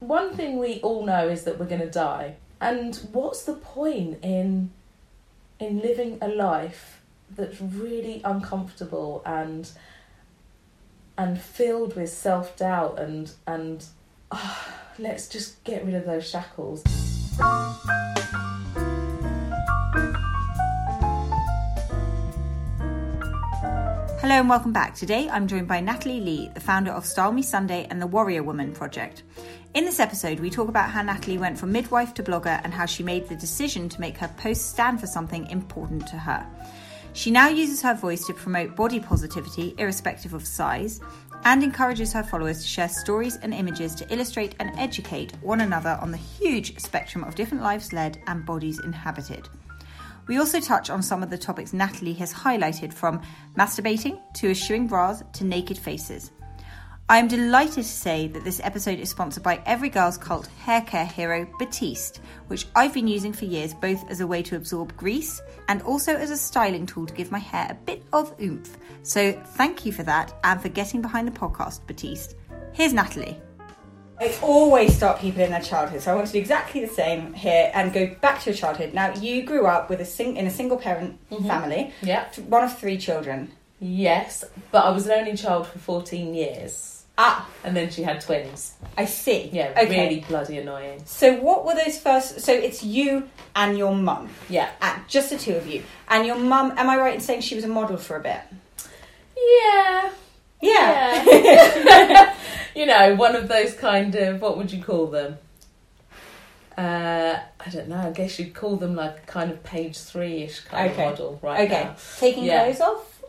One thing we all know is that we're going to die. And what's the point in in living a life that's really uncomfortable and and filled with self-doubt and and ah, let's just get rid of those shackles. Hello and welcome back. Today I'm joined by Natalie Lee, the founder of Style Me Sunday and the Warrior Woman Project. In this episode, we talk about how Natalie went from midwife to blogger and how she made the decision to make her post stand for something important to her. She now uses her voice to promote body positivity, irrespective of size, and encourages her followers to share stories and images to illustrate and educate one another on the huge spectrum of different lives led and bodies inhabited. We also touch on some of the topics Natalie has highlighted from masturbating to eschewing bras to naked faces. I am delighted to say that this episode is sponsored by Every Girl's Cult hair care hero Batiste, which I've been using for years both as a way to absorb grease and also as a styling tool to give my hair a bit of oomph. So thank you for that and for getting behind the podcast, Batiste. Here's Natalie. I always start people in their childhood, so I want to do exactly the same here and go back to your childhood. Now, you grew up with a sing- in a single parent family, Yeah. one of three children. Yes, but I was an only child for 14 years. Ah, And then she had twins. I see. Yeah, okay. really bloody annoying. So, what were those first? So, it's you and your mum, Yeah. ah, just the two of you. And your mum, am I right in saying she was a model for a bit? Yeah. Yeah. Yeah. you know, one of those kind of what would you call them? Uh, I don't know. I guess you'd call them like kind of page three ish kind Okay. of model, right? okay. now. Taking Yeah. clothes off?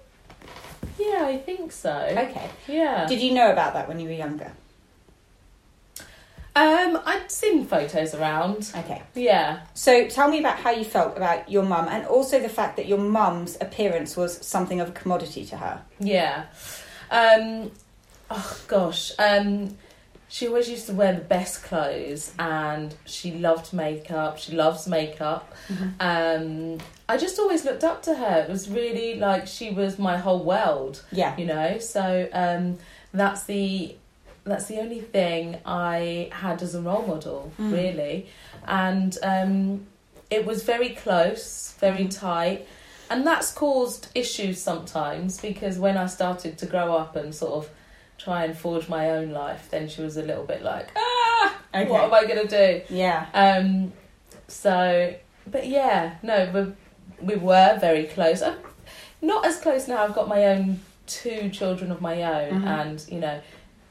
Yeah, I think so. Okay. Yeah. Did you know about that when you were younger? um, I'd seen photos around. Okay. Yeah. So, tell me about how you felt about your mum and also the fact that your mum's appearance was something of a commodity to her. Yeah. Um, oh gosh. Um, she always used to wear the best clothes, and she loved makeup. She loves makeup. Um, I just always looked up to her. It was really like she was my whole world, Yeah. you know. So um, that's the that's the only thing I had as a role model, Mm. really, and um, it was very close, very Mm. tight. And that's caused issues sometimes because when I started to grow up and sort of try and forge my own life, then she was a little bit like, ah, Okay. what am I to do? Yeah. Um, so, but yeah, no, we, we were very close. I'm not as close now. I've got my own two children of my own, Mhm. and you know,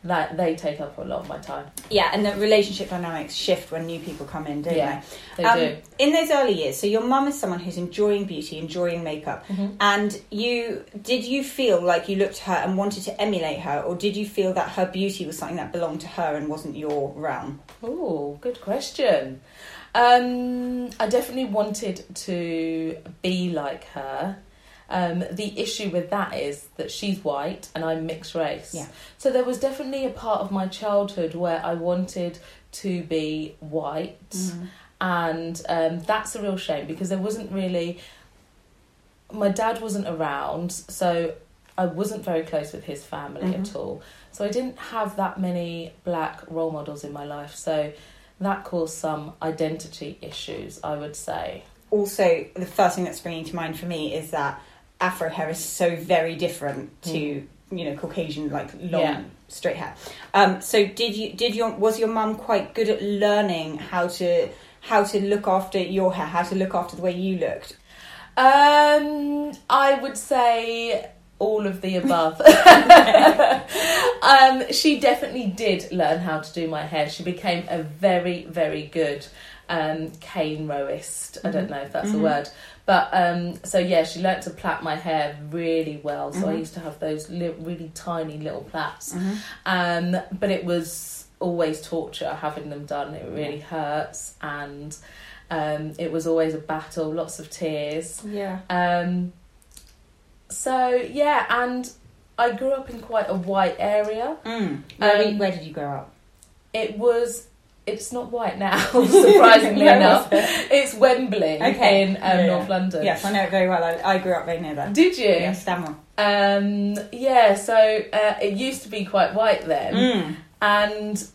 that they take up a lot of my time. Yeah, and the relationship dynamics shift when new people come in, don't Yeah, they? They Um, do. In those early years, so your mum is someone who's enjoying beauty, enjoying makeup, Mhm. and you did you feel like you looked at her and wanted to emulate her, or did you feel that her beauty was something that belonged to her and wasn't your realm? Oh, good question. Um, I definitely wanted to be like her. Um, the issue with that is that she's white and I'm mixed race. Yeah. So there was definitely a part of my childhood where I wanted to be white, and um, that's a real shame because there wasn't really. My dad wasn't around, so I wasn't very close with his family at Mhm. all. So I didn't have that many black role models in my life. So that caused some identity issues, I would say. Also, the first thing that's springing to mind for me is that Afro hair is so very different to you know Caucasian like long Yeah. straight hair. Um, so did you did your was your mum quite good at learning how to how to look after your hair, how to look after the way you looked? Um, I would say all of the above. um, she definitely did learn how to do my hair. She became a very, very good um, cane rowist. I don't know if that's a Mhm. word, but um, so yeah, she learnt to plait my hair really well. So I Mhm. used to have those li- really tiny little plaits. Um, but it was always torture having them done. It really hurts, and um, it was always a battle, lots of tears. Yeah. Um, so yeah, and I grew up in quite a white area. Mm. Where, Um, where did you grow up? It was. It's not white now, surprisingly Where enough. it? It's Wembley Okay. in um, Yeah, yeah. North London. Yes, I know it very well. I, I grew up very near there. Did you? Yeah, Stanmore. Um, yeah. So uh, it used to be quite white then, Mm. and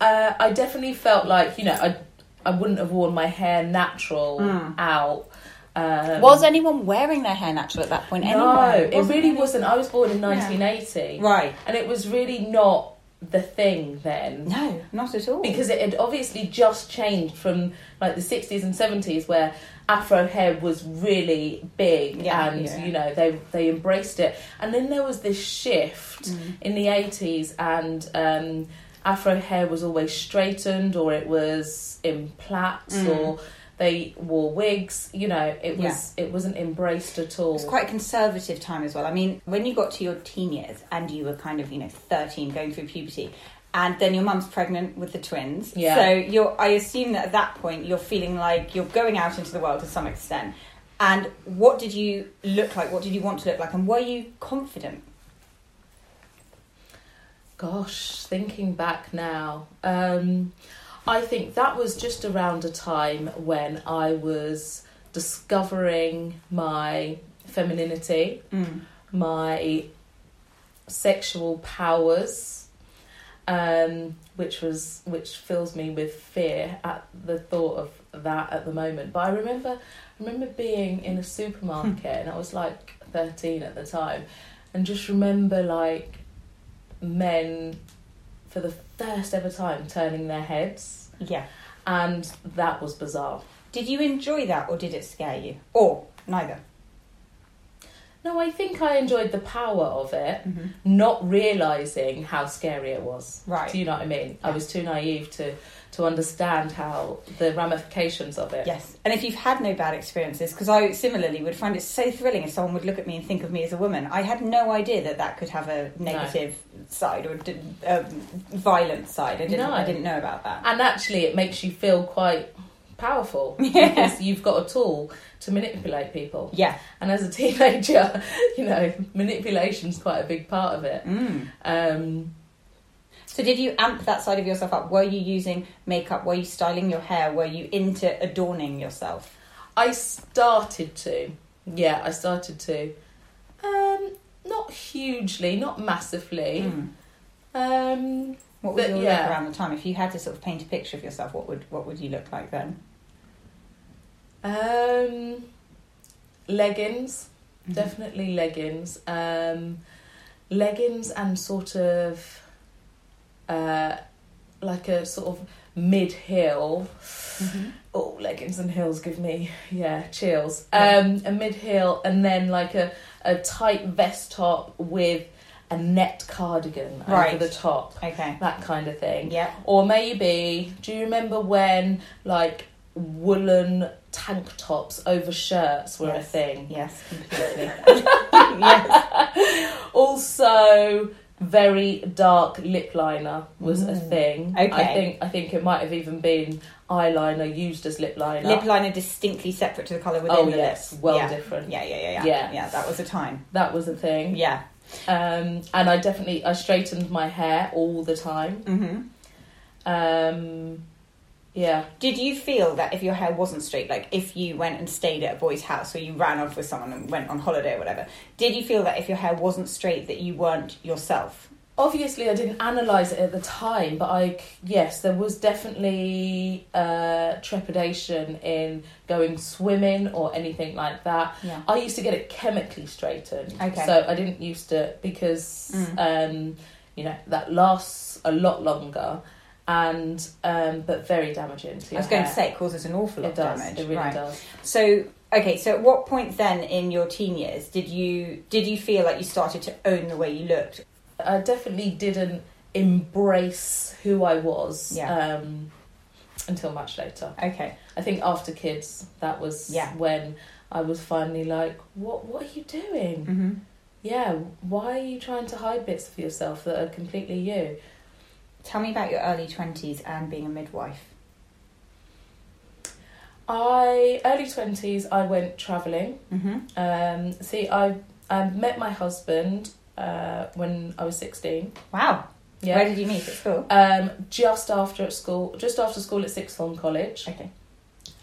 uh, I definitely felt like you know I I wouldn't have worn my hair natural Mm. out. Um, Was anyone wearing their hair natural at that point? no, anyway? it really wasn't. I was born in 1980, Right. and it was really not the thing then. No, not at all. because it had obviously just changed from like the 60s and 70s where afro hair was really big Yeah, and yeah. you know they they embraced it and then there was this shift Mm. in the 80s and um afro hair was always straightened or it was in plaits Mm. or they wore wigs you know it was it wasn't embraced at all It was quite a conservative time as well. I mean, when you got to your teen years and you were kind of, you know, 13 going through puberty, and then your mum's pregnant with the twins. Yeah. So you're, I assume that at that point you're feeling like you're going out into the world to some extent. And what did you look like? What did you want to look like? And were you confident? Gosh, thinking back now, um, I think that was just around a time when I was discovering my femininity, Mm. my sexual powers, um, which was which fills me with fear at the thought of that at the moment. But I remember, I remember being in a supermarket, and I was like thirteen at the time, and just remember like men for the first ever time turning their heads, Yeah. and that was bizarre. Did you enjoy that or did it scare you? Or neither? No, I think I enjoyed the power of it, Mm-hmm. not realizing how scary it was. Right. Do you know what I mean? I was too naive to to understand how the ramifications of it. Yes, and if you've had no bad experiences, because I similarly would find it so thrilling if someone would look at me and think of me as a woman. I had no idea that that could have a negative side or um, violent side. I didn't. No. I didn't know about that. And actually, it makes you feel quite powerful Yeah. because you've got a tool to manipulate people. Yeah. And as a teenager, you know, manipulation's quite a big part of it. Mm. Um, So did you amp that side of yourself up? Were you using makeup? Were you styling your hair? Were you into adorning yourself? I started to. Yeah, I started to. Um, not hugely, not massively. Mm. Um, What was your yeah. look around the time? If you had to sort of paint a picture of yourself, what would what would you look like then? um, leggings, Mhm. definitely leggings. Um, leggings and sort of uh, like a sort of mid heel. Mhm. Oh, leggings and heels give me yeah chills. Yeah. Um, a mid heel and then like a a tight vest top with a net cardigan Right. over the top, Okay. that kind of thing. Yeah. Or maybe, do you remember when like woolen tank tops over shirts were Yes. a thing? Yes. Completely. yes. Also, very dark lip liner was a Mm. thing. Okay. I think I think it might have even been eyeliner used as lip liner. Lip liner distinctly separate to the colour within oh the yes, lips. well yeah. different. Yeah, yeah, yeah, yeah. Yeah. Yeah, that was a time. That was a thing. Yeah. Um, and I definitely I straightened my hair all the time. hmm Um, yeah. Did you feel that if your hair wasn't straight, like if you went and stayed at a boy's house or you ran off with someone and went on holiday or whatever, did you feel that if your hair wasn't straight that you weren't yourself? obviously I didn't analyze it at the time, but I yes, there was definitely uh, trepidation in going swimming or anything like that. Yeah. I used to get it chemically straightened, Okay. so I didn't used to because Mm. um, you know that lasts a lot longer and um, but very damaging to I was going to say it causes an awful lot it does. of damage. It really right. does. So okay, so at what point then in your teen years did you did you feel like you started to own the way you looked? I definitely didn't embrace who I was Yeah. um, until much later. Okay. I think after kids, that was Yeah. when I was finally like, "What? What are you doing? Mm-hmm. Yeah, why are you trying to hide bits of yourself that are completely you?" Tell me about your early twenties and being a midwife. I early twenties, I went travelling. Mm-hmm. Um, see, I I met my husband uh, when I was sixteen. Wow. Yeah, Where did you meet at school? um, just after at school, just after school at Sixth Form College, Okay.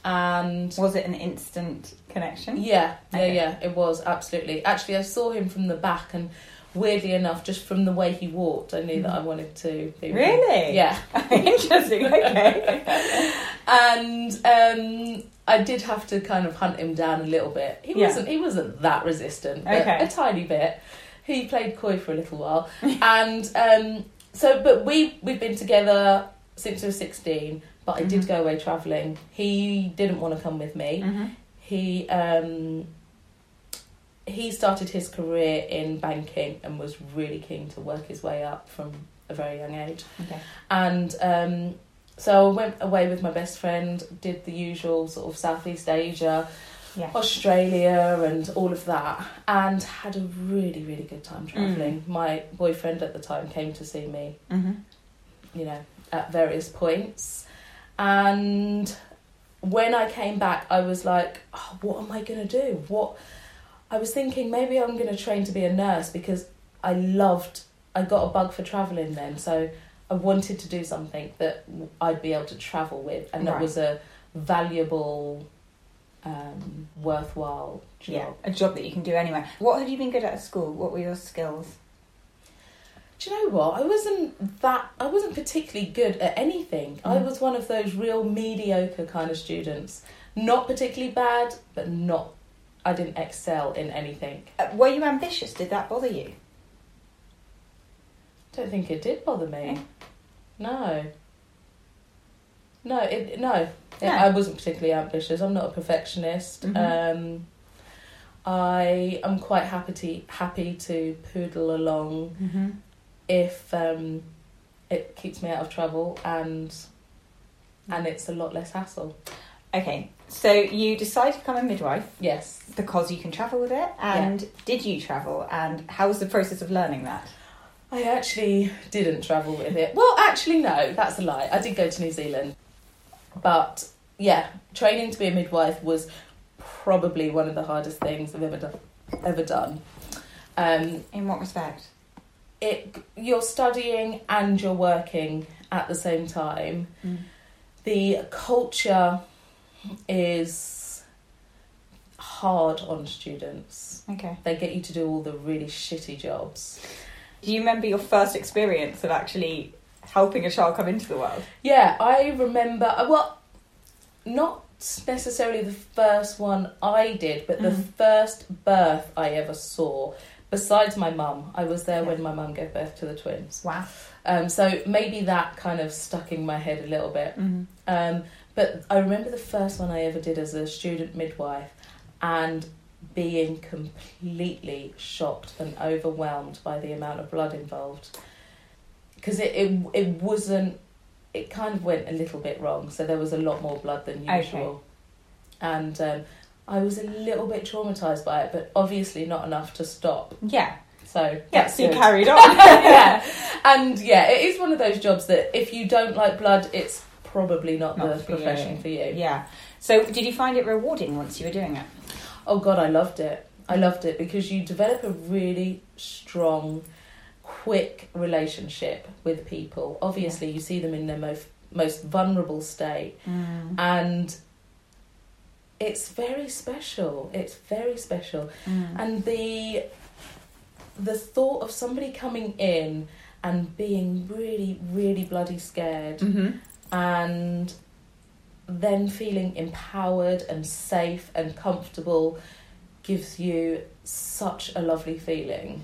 and Was it an instant connection? Yeah, yeah, yeah, it was absolutely. Actually, I saw him from the back, and weirdly enough, just from the way he walked, I knew that I wanted to be. Really? Yeah. Interesting. Okay. and um, I did have to kind of hunt him down a little bit. He Yeah. wasn't he wasn't that resistant, but Okay. a tiny bit. He played coy for a little while, and um, so but we we've been together since we were sixteen. But I did Mhm. go away travelling. He didn't want to come with me. hmm He um, he started his career in banking and was really keen to work his way up from a very young age. Okay. And um, so I went away with my best friend, did the usual sort of Southeast Asia, Yeah. Australia, and all of that, and had a really, really good time traveling. My boyfriend at the time came to see me, hmm you know, at various points. And when I came back, I was like, oh, what am I going to do? What? I was thinking maybe I'm going to train to be a nurse because I loved, I got a bug for traveling then. So I wanted to do something that I'd be able to travel with and that Right. was a valuable, um, worthwhile job. Yeah, a job that you can do anywhere. What had you been good at at school? What were your skills? Do you know what? I wasn't that. I wasn't particularly good at anything. I Mm. was one of those real mediocre kind of students. Not particularly bad, but not. I didn't excel in anything. Uh, were you ambitious? Did that bother you? Don't think it did bother me. Okay. No. No, it no. No. I wasn't particularly ambitious. I'm not a perfectionist. Mhm. Um, I am quite happy to happy to poodle along Mm-hmm. if um, it keeps me out of trouble and and it's a lot less hassle. Okay, so you decided to become a midwife Yes. because you can travel with it. And did you travel? And how was the process of learning that? I actually didn't travel with it. Well, actually, no, that's a lie. I did go to New Zealand. But yeah, training to be a midwife was probably one of the hardest things I've ever done. Ever done. Um, In what respect? it you're studying and you're working at the same time. Mm. The culture is hard on students. Okay. They get you to do all the really shitty jobs. Do you remember your first experience of actually helping a child come into the world? Yeah, I remember. uh, Well, not necessarily the first one I did, but the Mm. first birth I ever saw. Besides my mum, I was there Yeah. when my mum gave birth to the twins. Wow. Um, so maybe that kind of stuck in my head a little bit. Mm-hmm. Um, but I remember the first one I ever did as a student midwife, and being completely shocked and overwhelmed by the amount of blood involved. Because it, it it wasn't. It kind of went a little bit wrong. So there was a lot more blood than Okay. usual, and um, I was a little bit traumatized by it, but obviously not enough to stop. Yeah. So Yeah, so you good. carried on. yeah, and yeah, it is one of those jobs that if you don't like blood, it's probably not, Not the for you. profession for you. Yeah. So did you find it rewarding once you were doing it? Oh god, I loved it. I loved it because you develop a really strong, quick relationship with people. Obviously, you see them in their most most vulnerable state, Mm. and it's very special. It's very special. Mm. and the the thought of somebody coming in and being really really bloody scared Mhm. And then feeling empowered and safe and comfortable gives you such a lovely feeling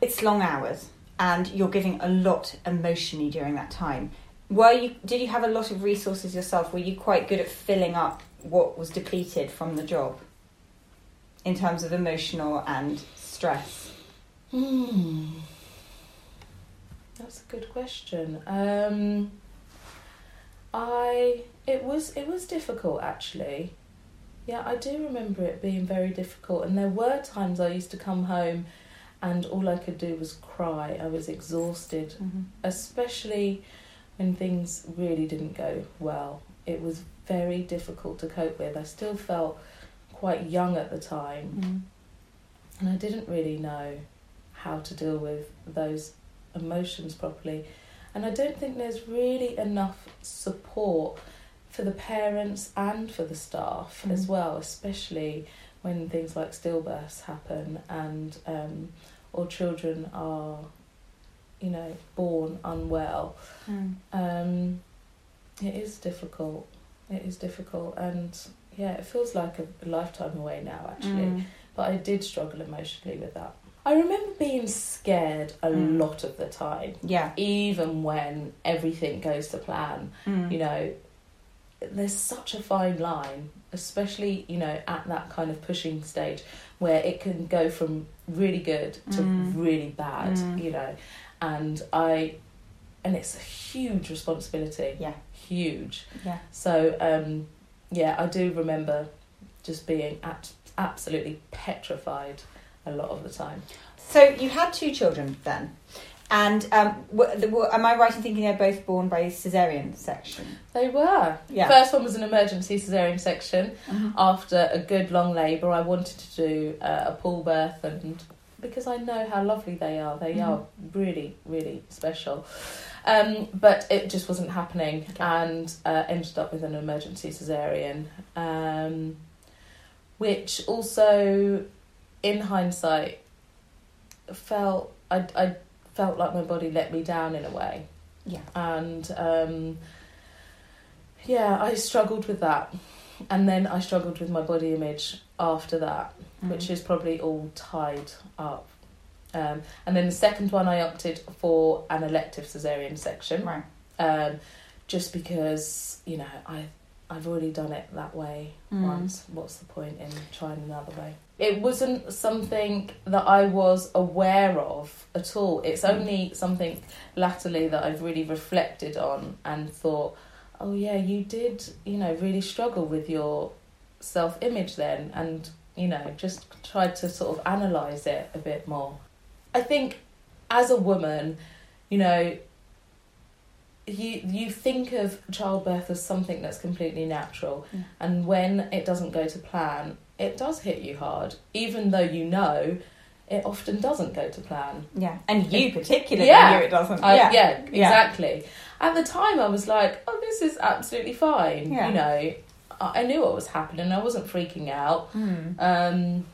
It's long hours, and you're giving a lot emotionally during that time. Were you? Did you have a lot of resources yourself? Were you quite good at filling up what was depleted from the job, in terms of emotional and stress? hmm that's a good question um i it was it was difficult actually yeah i do remember it being very difficult and there were times i used to come home and all i could do was cry i was exhausted especially when things really didn't go well. It was very difficult to cope with. I still felt quite young at the time, Mm. and I didn't really know how to deal with those emotions properly. And I don't think there's really enough support for the parents and for the staff as Mm. well, especially when things like stillbirths happen and um, or children are, you know, born unwell, um, it is difficult. It is difficult, and yeah, it feels like a, a lifetime away now, actually. Mm. But I did struggle emotionally with that. I remember being scared a Mm. lot of the time, Yeah. even when everything goes to plan. Mm. You know, there's such a fine line, especially, you know, at that kind of pushing stage where it can go from really good to Mm. really bad, Mm. you know. And I, and it's a huge responsibility. Yeah. Huge. Yeah. So, um, yeah, I do remember just being at, absolutely petrified a lot of the time. So you had two children then, and um, w- the, w- am I right in thinking they're both born by cesarean section? They were. Yeah. First one was an emergency cesarean section. Mhm. After a good long labour, I wanted to do uh, a pool birth, and because I know how lovely they are, they Mhm. are really, really special. Um, but it just wasn't happening, Okay. and uh, ended up with an emergency cesarean, um, which also, in hindsight, felt I I felt like my body let me down in a way Yeah. and um, yeah, I struggled with that, and then I struggled with my body image after that, which is probably all tied up. Um, and then the second one, I opted for an elective cesarean section, right. um, just because you know I I've already done it that way Mm. once. What's the point in trying another way? It wasn't something that I was aware of at all. It's Mm. only something latterly that I've really reflected on and thought, oh yeah, you did, you know, really struggle with your self image then, and you know, just tried to sort of analyze it a bit more. I think as a woman, you know, you you think of childbirth as something that's completely natural Yeah. and when it doesn't go to plan it does hit you hard even though you know it often doesn't go to plan Yeah, and you particularly Yeah. knew it doesn't. I, yeah. yeah, exactly at the time i was like oh this is absolutely fine Yeah. you know I, I knew what was happening i wasn't freaking out Mm. um,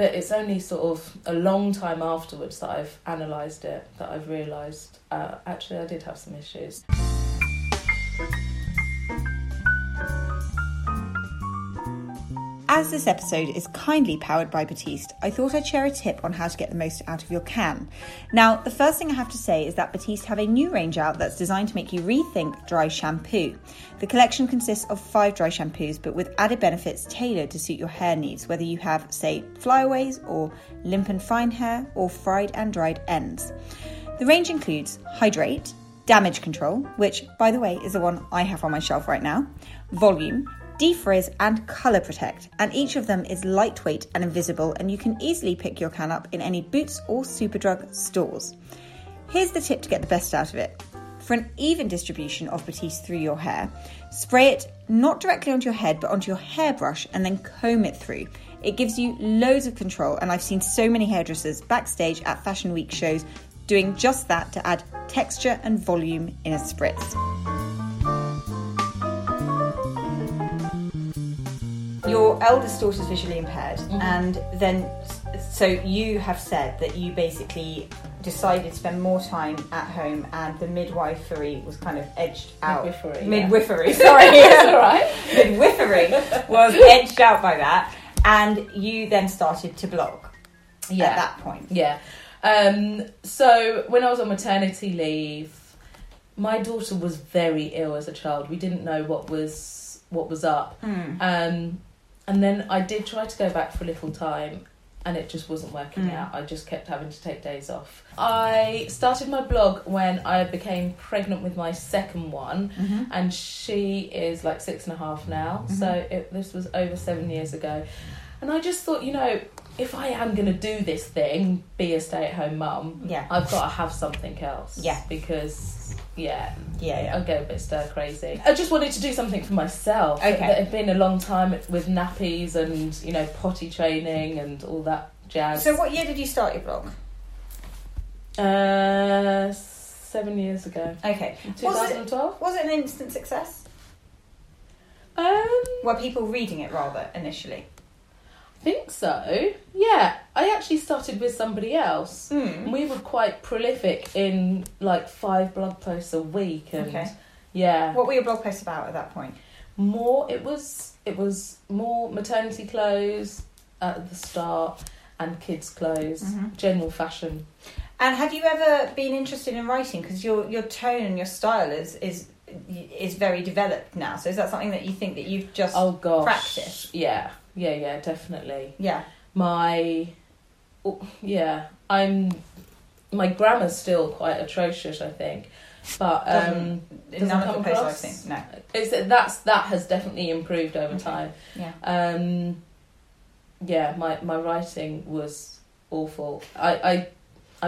but it's only sort of a long time afterwards that I've analysed it that I've realised uh, actually I did have some issues. As this episode is kindly powered by Batiste, I thought I'd share a tip on how to get the most out of your can. Now, the first thing I have to say is that Batiste have a new range out that's designed to make you rethink dry shampoo. The collection consists of five dry shampoos, but with added benefits tailored to suit your hair needs, whether you have, say, flyaways or limp and fine hair or fried and dried ends. The range includes Hydrate, Damage Control, which, by the way, is the one I have on my shelf right now, Volume, Defrizz, and Colour Protect, and each of them is lightweight and invisible, and you can easily pick your can up in any Boots or Superdrug stores. Here's the tip to get the best out of it. For an even distribution of Batiste through your hair, spray it not directly onto your head but onto your hairbrush and then comb it through. It gives you loads of control, and I've seen so many hairdressers backstage at Fashion Week shows doing just that to add texture and volume in a spritz. Your eldest daughter's visually impaired, and then so you have said that you basically decided to spend more time at home, and the midwifery was kind of edged out. Midwifery, yeah. Midwifery, sorry, That's all right. midwifery was edged out by that, and you then started to blog Yeah. at Yeah. that point. Yeah. Um, so when I was on maternity leave, my daughter was very ill as a child. We didn't know what was what was up. Hmm. Um, and then I did try to go back for a little time and it just wasn't working Mm. out. I just kept having to take days off. I started my blog when I became pregnant with my second one Mhm. and she is like six and a half now. Mhm. So it, this was over seven years ago. And I just thought, you know, if I am going to do this thing, be a stay at home mum, Yeah. I've got to have something else. Yeah. Because, yeah, Yeah, yeah. I go a bit stir crazy. I just wanted to do something for myself. Okay. It had been a long time with nappies and, you know, potty training and all that jazz. So, what year did you start your blog? Uh, seven years ago. Okay. Was it, 2012? was it an instant success? Um, Were people reading it rather initially? Think so. Yeah, I actually started with somebody else. Mm. We were quite prolific in like five blog posts a week, and Okay. yeah, What were your blog posts about at that point? more. It was it was more maternity clothes at the start and kids clothes, Mhm. general fashion. And have you ever been interested in writing? Because your your tone and your style is is is very developed now. So is that something that you think that you've just Oh gosh, practice? Yeah, yeah, yeah, definitely. yeah My, yeah, I'm. My grammar's still quite atrocious, I think, but um, Doesn't- doesn't come the posts I've across. seen no it's that's that has definitely improved over Okay. time. yeah Um, yeah, my my writing was awful. I I,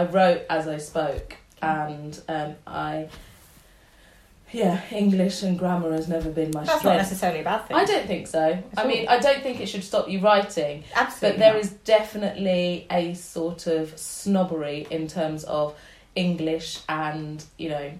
I wrote as I spoke, and um, I. Yeah, English and grammar has never been my that's not strength. necessarily a bad thing. I don't think so. I all. mean, I don't think it should stop you writing, absolutely. but there not. is definitely a sort of snobbery in terms of English and you know.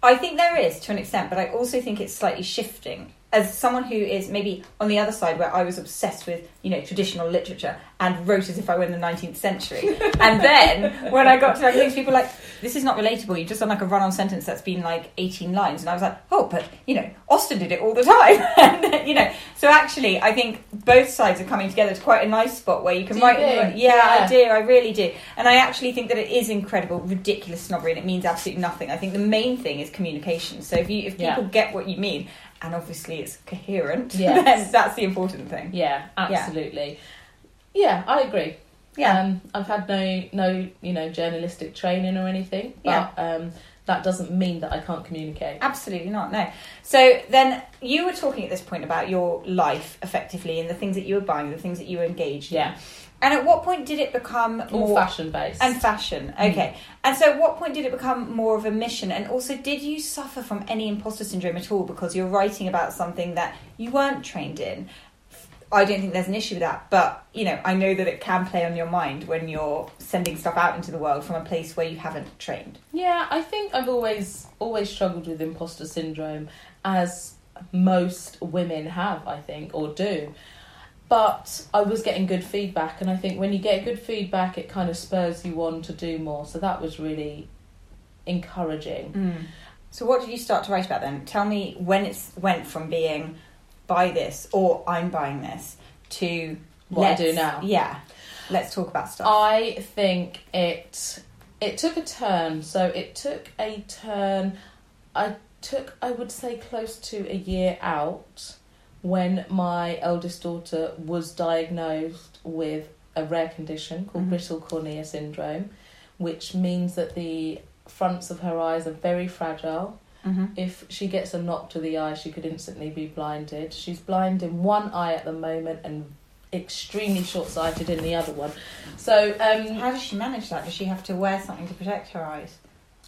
I think there is to an extent, but I also think it's slightly shifting. As someone who is maybe on the other side, where I was obsessed with, you know, traditional literature and wrote as if I were in the 19th century. and then when I got to magazines, people were like, this is not relatable. You've just done like a run on sentence that's been like 18 lines. And I was like, oh, but, you know, Austen did it all the time. and, you know, so actually, I think both sides are coming together to quite a nice spot where you can Do write. think? Yeah, I do. I really do. And I actually think that it is incredible, ridiculous snobbery, and it means absolutely nothing. I think the main thing is communication. So if you if people Yeah. get what you mean, and obviously it's coherent, Yes. then that's the important thing. Yeah, absolutely. Yeah, I agree. Yeah. Um, I've had no no you know journalistic training or anything, but um, that doesn't mean that I can't communicate. Absolutely not, no. So then you were talking at this point about your life effectively and the things that you were buying, the things that you were engaged Yeah, in. And at what point did it become all more fashion based. and fashion? Mm. Okay. And so at what point did it become more of a mission? And also did you suffer from any imposter syndrome at all because you're writing about something that you weren't trained in? I don't think there's an issue with that, but you know, I know that it can play on your mind when you're sending stuff out into the world from a place where you haven't trained. Yeah, I think I've always always struggled with imposter syndrome, as most women have, I think, or do. But I was getting good feedback, and I think when you get good feedback, it kind of spurs you on to do more. So that was really encouraging. Mm. So what did you start to write about then? Tell me when it went from being buy this or I'm buying this to What I do now. Yeah. Let's talk about stuff. I think it it took a turn. So it took a turn. I took I would say close to a year out when my eldest daughter was diagnosed with a rare condition called Mhm. brittle cornea syndrome, which means that the fronts of her eyes are very fragile. hmm If she gets a knock to the eye, she could instantly be blinded. She's blind in one eye at the moment and extremely short sighted in the other one. So um, How does she manage that? Does she have to wear something to protect her eyes?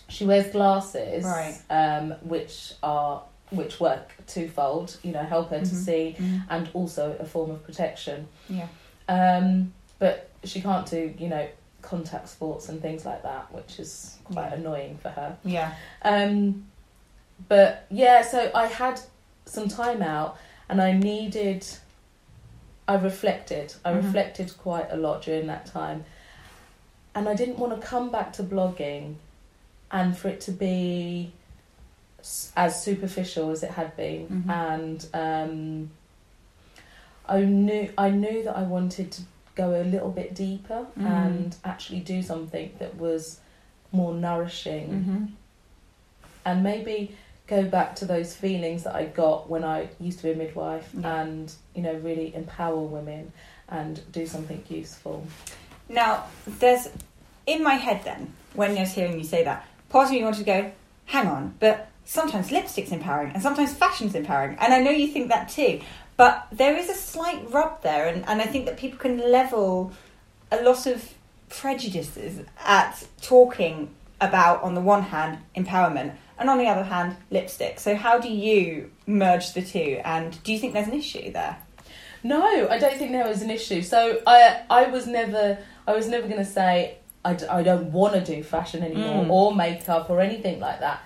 she wears glasses, Right. um, which are which work twofold. You know, help her to Mhm. see and also a form of protection. Yeah. Um, but she can't do you know contact sports and things like that, which is quite Yeah. annoying for her. Yeah. Um, but yeah, so I had some time out and I needed, I reflected. I Mhm. reflected quite a lot during that time. And I didn't want to come back to blogging and for it to be as superficial as it had been. Mhm. And um, I knew I knew that I wanted to go a little bit deeper Mm. and actually do something that was more nourishing Mm-hmm. and maybe go back to those feelings that I got when I used to be a midwife Yeah. and you know really empower women and do something useful. Now, there's in my head then when I was hearing you say that, part of me wanted to go, hang on, but sometimes lipstick's empowering and sometimes fashion's empowering, and I know you think that too. But there is a slight rub there, and, and I think that people can level a lot of prejudices at talking about, on the one hand, empowerment, and on the other hand, lipstick. So, how do you merge the two, and do you think there's an issue there? No, I don't think there was an issue. So I I was never I was never going to say I, d- I don't want to do fashion anymore Mm. or makeup or anything like that.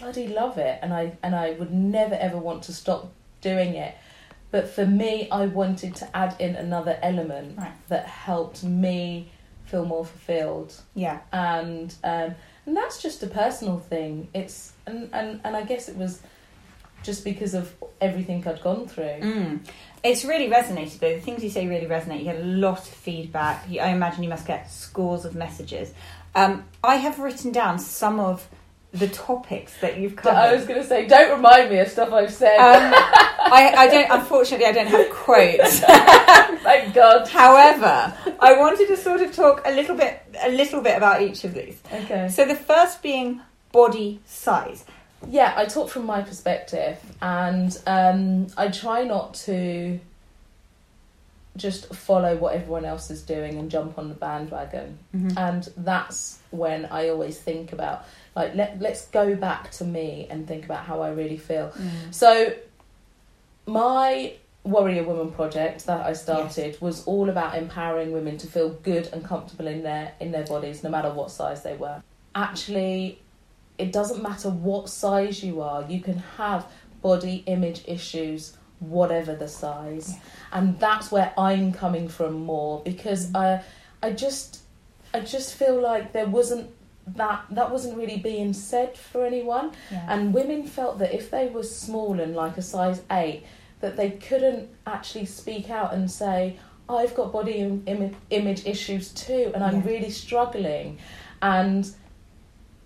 Bloody love it, and I and I would never ever want to stop doing it. But for me, I wanted to add in another element Right. that helped me feel more fulfilled Yeah. and um, and that's just a personal thing. It's and, and and I guess it was just because of everything I'd gone through. Mm. It's really resonated though. The things you say really resonate. You get a lot of feedback. You, I imagine you must get scores of messages. Um, I have written down some of the topics that you've covered. I was going to say, don't remind me of stuff I've said. Um, I, I don't. Unfortunately, I don't have quotes. Thank God. However, I wanted to sort of talk a little bit, a little bit about each of these. Okay. So the first being body size. Yeah, I talk from my perspective, and um, I try not to just follow what everyone else is doing and jump on the bandwagon. and that's when I always think about like let let's go back to me and think about how I really feel. Mm. So my Warrior Woman project that I started was all about empowering women to feel good and comfortable in their in their bodies no matter what size they were. Actually it doesn't matter what size you are, you can have body image issues whatever the size. And that's where I'm coming from more because mm. I I just I just feel like there wasn't that that wasn't really being said for anyone Yeah. and women felt that if they were small and like a size 8 that they couldn't actually speak out and say I've got body Im- Im- image issues too and I'm Yeah. really struggling and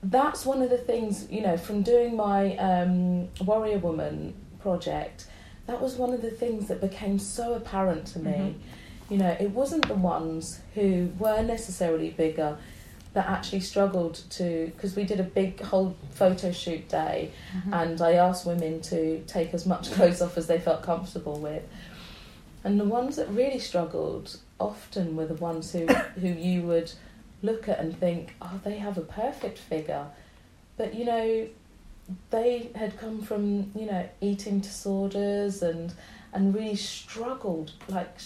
that's one of the things you know from doing my um, warrior woman project that was one of the things that became so apparent to me Mhm. you know it wasn't the ones who were necessarily bigger that actually struggled to because we did a big whole photo shoot day mm-hmm. and I asked women to take as much clothes off as they felt comfortable with. And the ones that really struggled often were the ones who, who you would look at and think, oh, they have a perfect figure. But, you know, they had come from, you know, eating disorders and, and really struggled, like,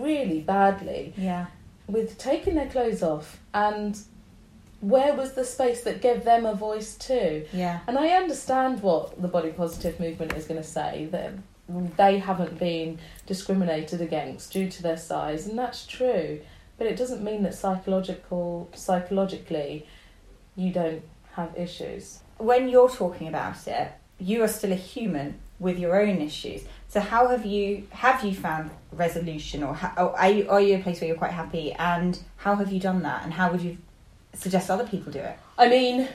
really badly Yeah. With taking their clothes off. And where was the space that gave them a voice too? Yeah. And I understand what the body positive movement is going to say that they haven't been discriminated against due to their size, and that's true. But it doesn't mean that psychological psychologically you don't have issues. When you're talking about it, you are still a human with your own issues. So how have you have you found resolution, or, or are you are you a place where you're quite happy? And how have you done that? And how would you suggest other people do it? I mean,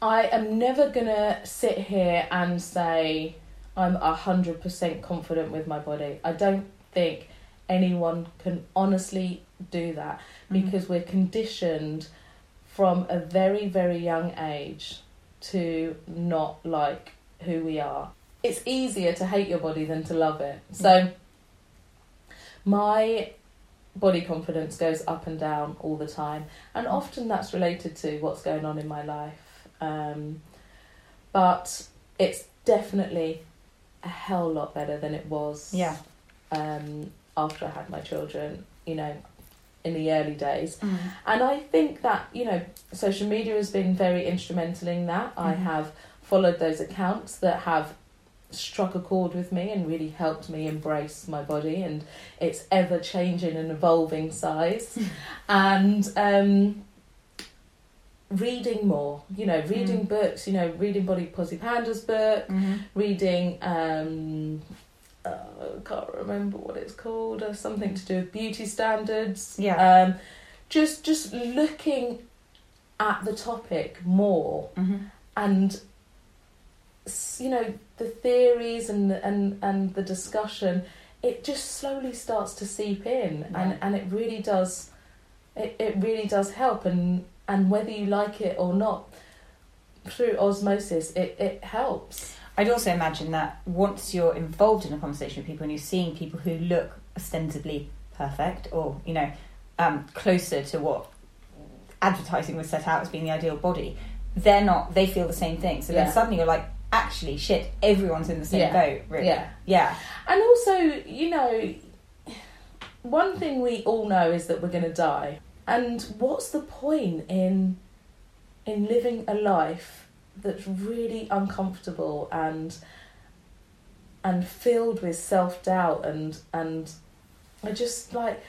I am never gonna sit here and say I'm a hundred percent confident with my body. I don't think anyone can honestly do that mm-hmm. because we're conditioned from a very very young age to not like who we are. It's easier to hate your body than to love it. So my body confidence goes up and down all the time and often that's related to what's going on in my life um, but it's definitely a hell lot better than it was Yeah. um, after I had my children you know in the early days and I think that you know social media has been very instrumental in that I Mhm. have followed those accounts that have struck a chord with me and really helped me embrace my body and its ever changing and evolving size and um reading more you know reading Mm. books you know reading Body Posi Panda's book Mm-hmm. reading um uh, I can't remember what it's called uh, something to do with beauty standards Yeah. um just just looking at the topic more Mm-hmm. and you know the theories and and and the discussion it just slowly starts to seep in Yeah. and and it really does it, it really does help and and whether you like it or not through osmosis it it helps I'd also imagine that once you're involved in a conversation with people and you're seeing people who look ostensibly perfect or, you know, um, closer to what advertising was set out as being the ideal body, they're not, they feel the same thing. So Yeah. then suddenly you're like, actually, shit, everyone's in the same Yeah. boat, really. yeah Yeah. and also you know one thing we all know is that we're going to die and what's the point in in living a life that's really uncomfortable and and filled with self doubt and and I just like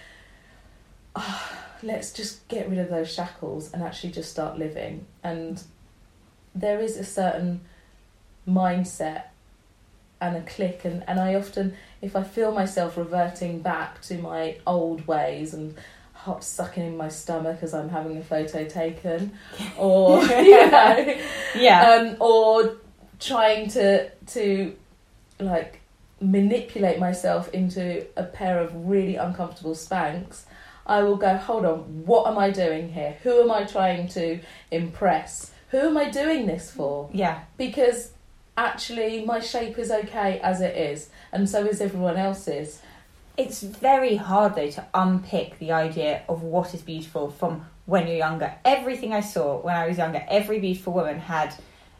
ah, let's just get rid of those shackles and actually just start living and there is a certain mindset and a click and, and I often if I feel myself reverting back to my old ways and hot sucking in my stomach as I'm having a photo taken or you know Yeah. um, or trying to to like manipulate myself into a pair of really uncomfortable Spanx I will go hold on what am I doing here who am I trying to impress who am I doing this for yeah. because actually my shape is okay as it is and so is everyone else's It's very hard though to unpick the idea of what is beautiful from when you're younger. Everything I saw when I was younger, every beautiful woman had,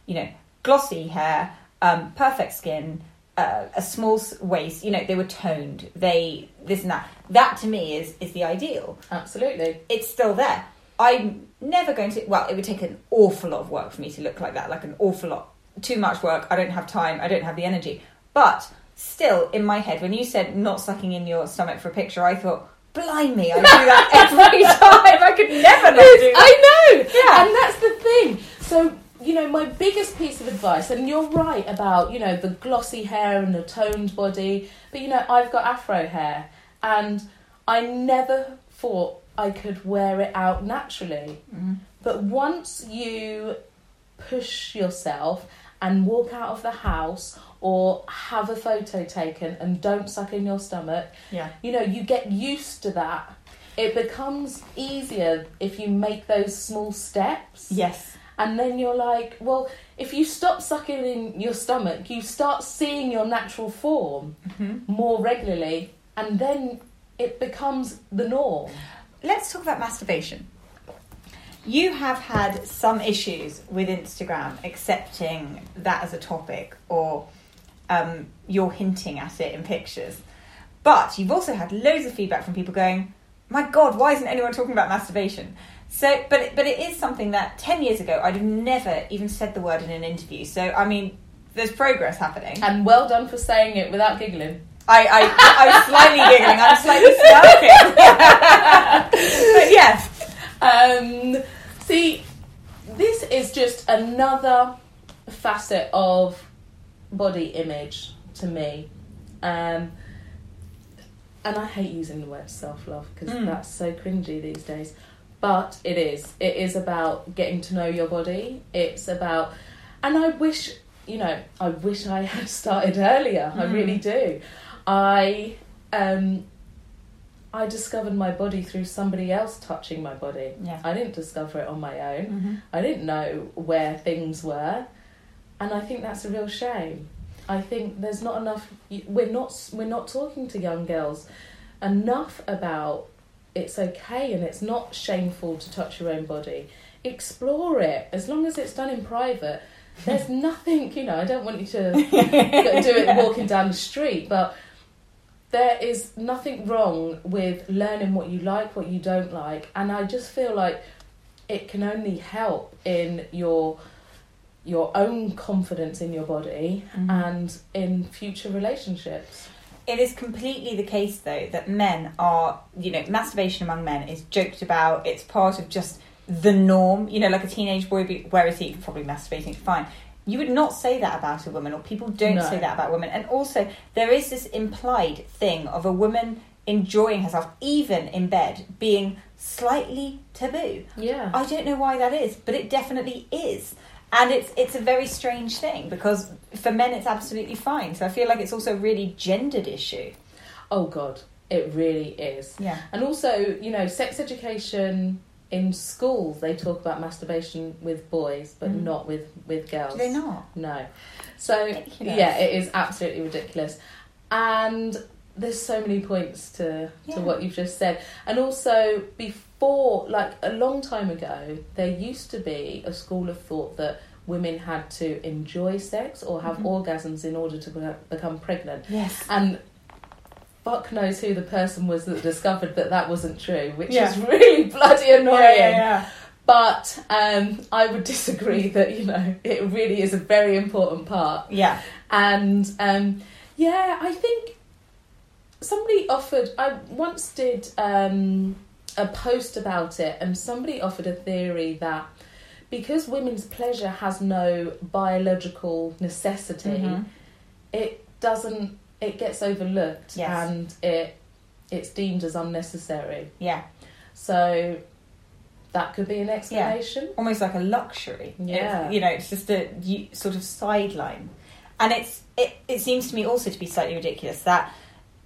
you know, glossy hair, um, perfect skin, uh, a small waist. You know, they were toned. They this and that. That to me is is the ideal. absolutely It's still there. I'm never going to. Well, it would take an awful lot of work for me to look like that. Like an awful lot. Too much work. I don't have time. I don't have the energy. But still, in my head, when you said not sucking in your stomach for a picture, I thought, blimey, I do that every time. I could never not do that. I know. Yeah. And that's the thing. So, you know, my biggest piece of advice, and you're right about, you know, the glossy hair and the toned body, but, you know, I've got afro hair and I never thought I could wear it out naturally. Mhm. But once you push yourself and walk out of the house or have a photo taken and don't suck in your stomach, Yeah. you know, you get used to that. It becomes easier if you make those small steps. Yes. And then you're like, well, if you stop sucking in your stomach, you start seeing your natural form hmm more regularly, and then it becomes the norm. Let's talk about masturbation. You have had some issues with Instagram accepting that as a topic, or um, you're hinting at it in pictures. But you've also had loads of feedback from people going, "My God, why isn't anyone talking about masturbation?" So, but but it is something that ten years ago I'd have never even said the word in an interview. So, I mean, there's progress happening. And well done for saying it without giggling. I, I, I'm slightly giggling. I'm slightly smirking. but yes, Um, see, this is just another facet of body image to me. Um, and I hate using the word self love because Mm. that's so cringy these days. But it is. It is about getting to know your body. It's about, and I wish, you know, I wish I had started earlier. I Mm. really do. I um, I discovered my body through somebody else touching my body. Yeah. I didn't discover it on my own. Mm-hmm. I didn't know where things were, and I think that's a real shame. I think there's not enough. We're not we're not talking to young girls enough about it's okay and it's not shameful to touch your own body. Explore it as long as it's done in private. There's nothing, you know. I don't want you to do it walking down the street, but there is nothing wrong with learning what you like, what you don't like, and I just feel like it can only help in your your own confidence in your body Mhm. and in future relationships. It is completely the case, though, that men are, you know, masturbation among men is joked about. It's part of just the norm. You know, like a teenage boy, be, where is he? Probably masturbating, fine. You would not say that about a woman, or people don't No. say that about women. And also, there is this implied thing of a woman enjoying herself, even in bed, being slightly taboo. Yeah. I don't know why that is, but it definitely is. And it's it's a very strange thing because for men it's absolutely fine. So I feel like it's also a really gendered issue. oh God, it really is. Yeah. And also, you know, sex education in schools they talk about masturbation with boys, but Mhm. not with with girls. Do they not? No. So Ridiculous. yeah, it is absolutely ridiculous. And there's so many points to Yeah. to what you've just said. And also before like a long time ago, there used to be a school of thought that women had to enjoy sex or have Mhm. orgasms in order to be- become pregnant. Yes. And fuck knows who the person was that discovered that that wasn't true, which Yeah. is really bloody annoying. yeah. But um, I would disagree that you know it really is a very important part. Yeah. And um, Yeah, I think somebody offered. I once did um, a post about it, and somebody offered a theory that because women's pleasure has no biological necessity, Mhm. it doesn't. It gets overlooked, Yes. and it it's deemed as unnecessary. Yeah, So that could be an explanation. almost like a luxury. Yeah. It's, you know, it's just a you, sort of sideline, and it's it. It seems to me also to be slightly ridiculous that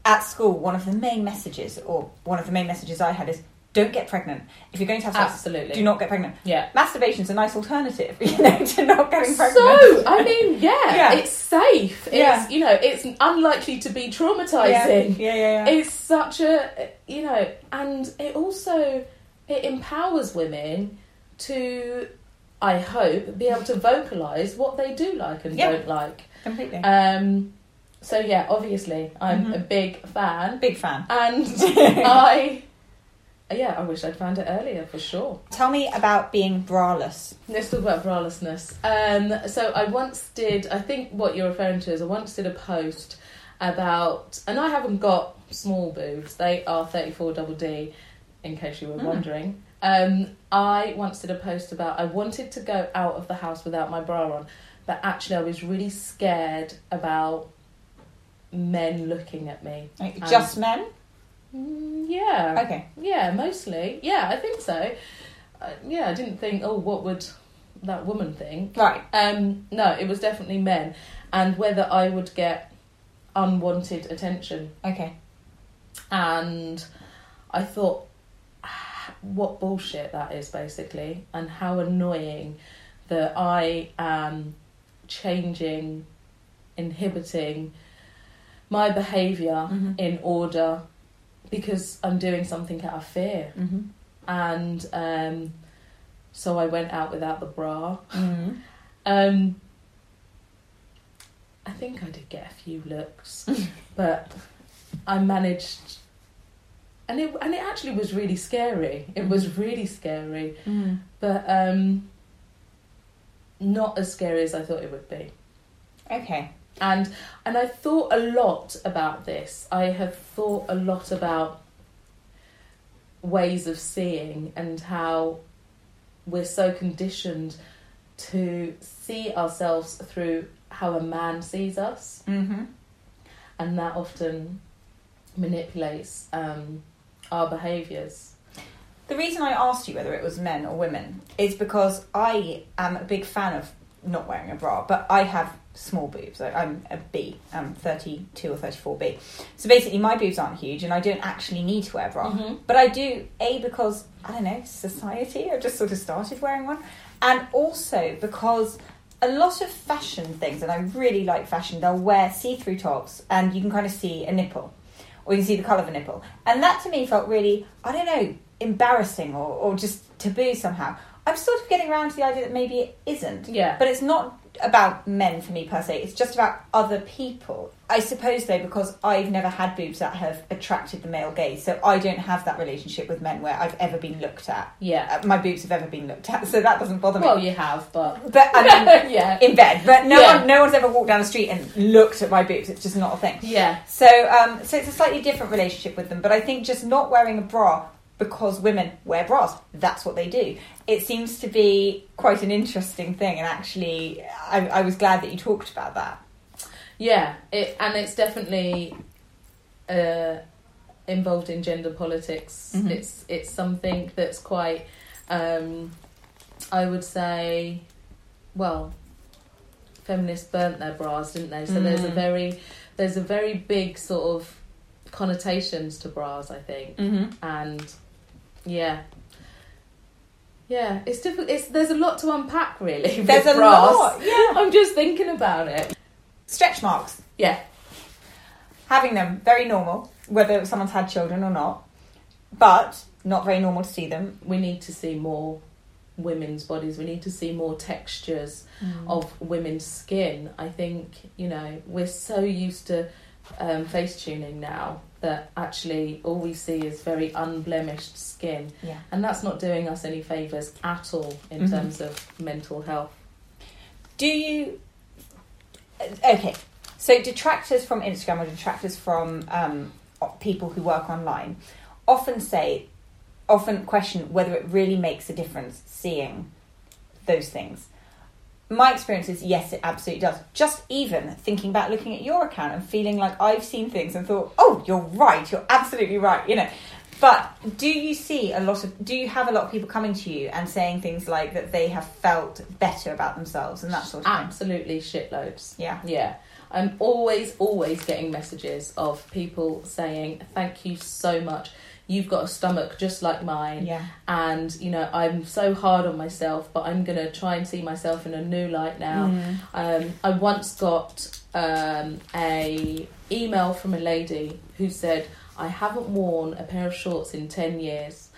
at school one of the main messages, or one of the main messages I had is, don't get pregnant. If you're going to have sex, Absolutely. do not get pregnant. Yeah. Masturbation's a nice alternative, you know, to not getting pregnant. So I mean, yeah, Yeah. it's safe. It's Yeah. you know, it's unlikely to be traumatizing. yeah, yeah. yeah. It's such a you know, and it also it empowers women to, I hope, be able to vocalize what they do like and Yeah. don't like. Completely. Um, so yeah, obviously, I'm Mhm. a big fan, Big fan. and I. Yeah, I wish I'd found it earlier for sure. Tell me about being braless. Let's talk about bralessness. Um, so I once did. I think what you're referring to is I once did a post about, and I haven't got small boobs. They are 34 double D, in case you were Mm. wondering. Um, I once did a post about I wanted to go out of the house without my bra on, but actually I was really scared about men looking at me. Like, just men? Mm, yeah. Okay. Yeah, mostly. Yeah, I think so. Uh, yeah, I didn't think, oh, what would that woman think? Right. Um, no, it was definitely men, and whether I would get unwanted attention. Okay. And I thought, what bullshit that is, basically, and how annoying that I am changing, inhibiting my behaviour Mhm. in order because I'm doing something out of fear. Mm-hmm. And um, so I went out without the bra. Mm-hmm. Um, I think I did get a few looks, but I managed, and it and it actually was really scary. It was really scary, Mm-hmm. but um, not as scary as I thought it would be. Okay. And and I thought a lot about this. I have thought a lot about ways of seeing and how we're so conditioned to see ourselves through how a man sees us, Mm-hmm. and that often manipulates um, our behaviours. The reason I asked you whether it was men or women is because I am a big fan of not wearing a bra, but I have small boobs. I- I'm a B. I'm 32 or 34B. So basically, my boobs aren't huge, and I don't actually need to wear a bra. Mhm. But I do, A, because, I don't know, society, I've just sort of started wearing one. And also because a lot of fashion things, and I really like fashion, they'll wear see through tops and you can kind of see a nipple or you can see the colour of a nipple. And that to me felt really, I don't know, embarrassing or, or just taboo somehow. I'm sort of getting around to the idea that maybe it isn't. Yeah. But it's not about men for me per se, it's just about other people. I suppose though, because I've never had boobs that have attracted the male gaze, so I don't have that relationship with men where I've ever been looked at. Yeah. Uh, my boobs have ever been looked at, so that doesn't bother me. Well, you have, but but I mean, yeah, in bed, but no Yeah. one, no one's ever walked down the street and looked at my boobs. It's just not a thing. yeah, So, um, so it's a slightly different relationship with them. But I think just not wearing a bra because women wear bras, that's what they do. It seems to be quite an interesting thing, and actually, I, I was glad that you talked about that. yeah. It and it's definitely uh, involved in gender politics. Mhm. It's it's something that's quite, um, I would say, well, feminists burnt their bras, didn't they? So there's a Mm. very there's a very big sort of connotations to bras, I think, Mm-hmm. and yeah. Yeah, it's difficult. It's there's a lot to unpack, really. There's a bras. lot, yeah. I'm just thinking about it. Stretch marks, Yeah, having them very normal, whether someone's had children or not, but not very normal to see them. we need to see more women's bodies. We need to see more textures of women's skin. I think you know we're so used to um, face tuning now that actually all we see is very unblemished skin, Yeah. and that's not doing us any favors at all in Mhm. terms of mental health. Do you? Okay, So detractors from Instagram or detractors from um, people who work online often say, often question whether it really makes a difference seeing those things. My experience is yes, it absolutely does. Just even thinking about looking at your account and feeling like I've seen things and thought, oh, you're right, you're absolutely right, you know. But do you see a lot of? Do you have a lot of people coming to you and saying things like that they have felt better about themselves and that sort of thing? Absolutely shitloads. Yeah. Yeah. I'm always, always getting messages of people saying, Thank you so much. You've got a stomach just like mine. Yeah. And, you know, I'm so hard on myself, but I'm going to try and see myself in a new light now. Mm. Um, I once got um, a email from a lady who said, I haven't worn a pair of shorts in 10 years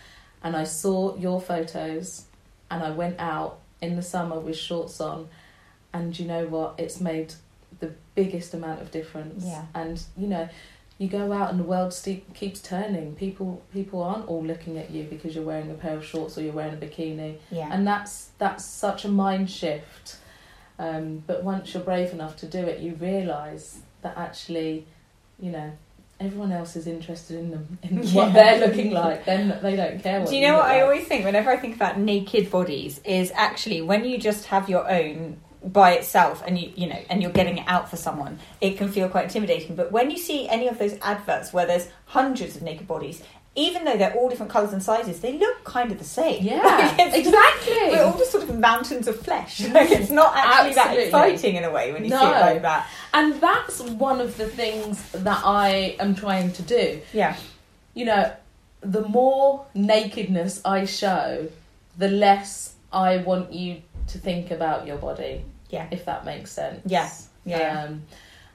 and I saw your photos and I went out in the summer with shorts on and you know what it's made the biggest amount of difference Yeah. and you know you go out and the world st- keeps turning people people aren't all looking at you because you're wearing a pair of shorts or you're wearing a bikini Yeah. and that's that's such a mind shift um, but once you're brave enough to do it you realize that actually you know everyone else is interested in them in Yeah. what they're looking like then they don't care what Do you know what look I like. always think whenever I think about naked bodies is actually when you just have your own by itself and you you know and you're getting it out for someone it can feel quite intimidating. But when you see any of those adverts where there's hundreds of naked bodies even though they're all different colours and sizes they look kind of the same. Yeah Like, exactly. we're all just sort of mountains of flesh. Like it's not actually that exciting in a way when you see it like that. And that's one of the things that I am trying to do. Yeah. You know, the more nakedness I show, the less I want you to think about your body, yeah if that makes sense. Yeah. yeah Um,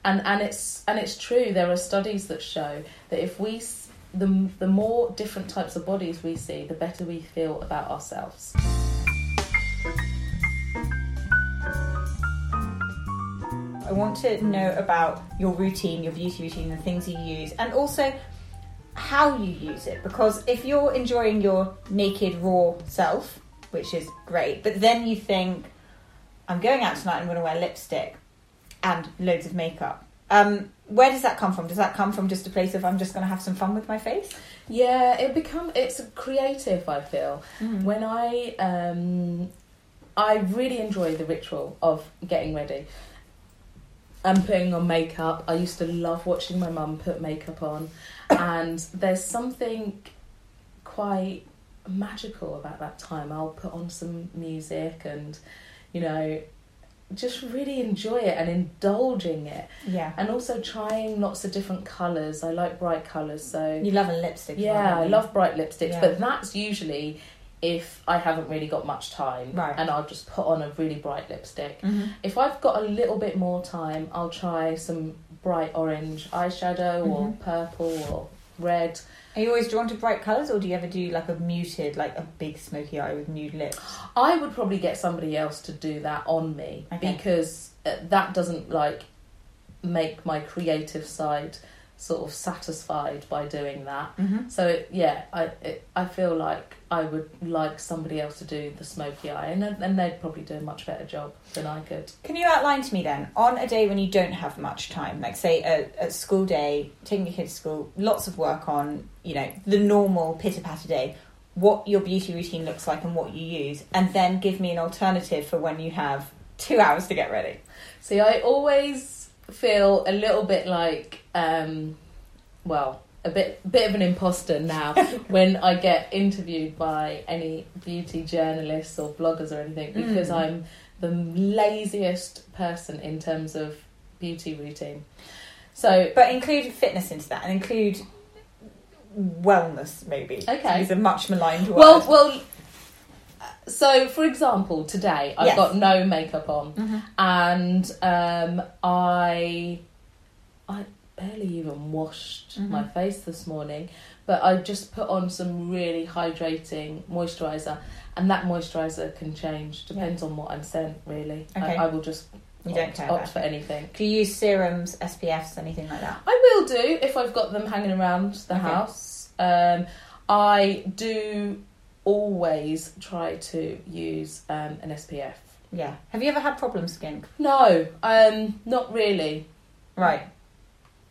and and it's and it's true. There are studies that show that if we the the more different types of bodies we see, the better we feel about ourselves. I want to know about your routine, your beauty routine, the things you use, and also how you use it. Because if you're enjoying your naked, raw self, which is great, but then you think, I'm going out tonight, I'm going to wear lipstick and loads of makeup. Um, where does that come from? Does that come from just a place of I'm just going to have some fun with my face? Yeah, it become it's creative. I feel Mm. when I um, I really enjoy the ritual of getting ready and putting on makeup. I used to love watching my mum put makeup on, and there's something quite magical about that time. I'll put on some music and you know just really enjoy it and indulging it Yeah. and also trying lots of different colours i like bright colours so You love a lipstick. yeah, I love bright lipsticks, Yeah. but that's usually if I haven't really got much time, Right. and I'll just put on a really bright lipstick. Mhm. If I've got a little bit more time, I'll try some bright orange eyeshadow or Mhm. purple or red. Are you always drawn to bright colours, or do you ever do like a muted, like a big smoky eye with nude lips? I would probably get somebody else to do that on me Okay. because uh, that doesn't like make my creative side sort of satisfied by doing that. Mm-hmm. So it, yeah, I it, I feel like I would like somebody else to do the smoky eye, and then- and they'd probably do a much better job than I could. Can you outline to me then, on a day when you don't have much time, like say a, a school day, taking your kids to school, lots of work on, you know, the normal pitter patter day, what your beauty routine looks like and what you use, and then give me an alternative for when you have two hours to get ready. See, I always feel a little bit like, um, well, a bit bit of an imposter now when I get interviewed by any beauty journalists or bloggers or anything because Mm. I'm the laziest person in terms of beauty routine. So But include fitness into that and include wellness, maybe. Okay. It's a much maligned word. Well, well. So, for example, today I've Yes. got no makeup on, Mhm. and um, I, I barely even washed Mhm. my face this morning, but I just put on some really hydrating moisturizer, and that moisturizer can change depends on what I'm sent. Really, Okay. I, I will just You opt, don't care opt for anything. Do you use serums, SPFs, anything like that? I will do if I've got them hanging around the Okay. house. Um, I do always try to use um, an SPF. Yeah. Have you ever had problem skin? No, um, not really. Right.